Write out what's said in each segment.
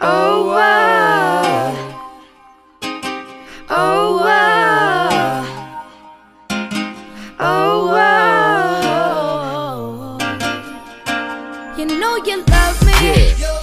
Oh, wow. Oh, wow. Oh, wow. You know you love me. Yeah.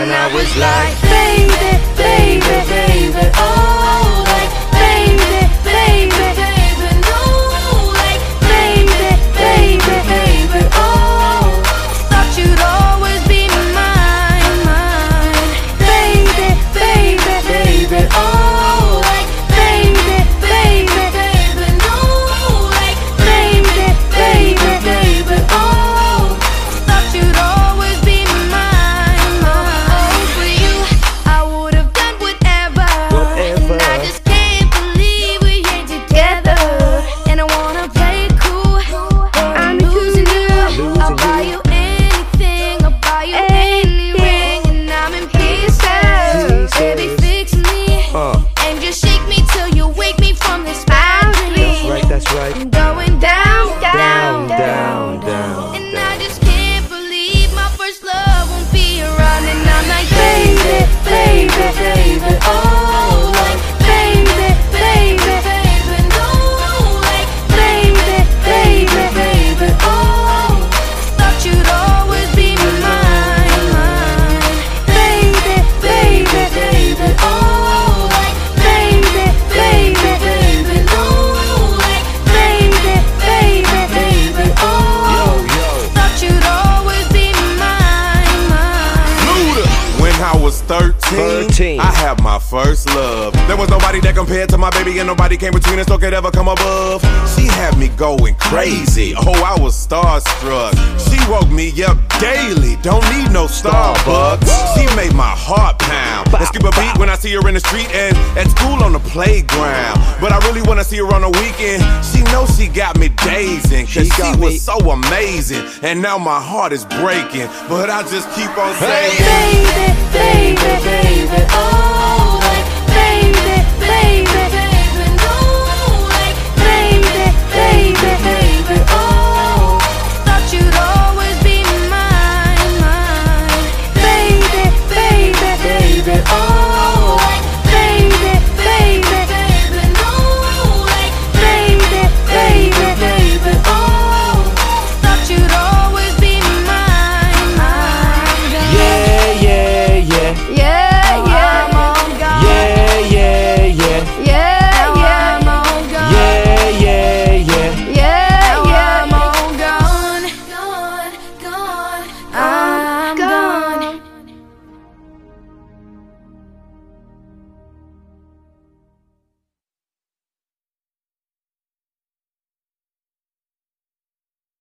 And I was like, baby. Baby. 17. I have my first love. There was nobody that compared to my baby, and nobody came between us, no could ever come above. She had me going crazy. Oh, I was starstruck. She woke me up daily. Don't need no Starbucks. She made my heart pound. And skip a beat when I see her in the street and at school on the playground. But I really wanna see her on the weekend. She knows she got me dazing. Cause she, she was me. so amazing. And now my heart is breaking. But I just keep on saying. Hey, baby, baby.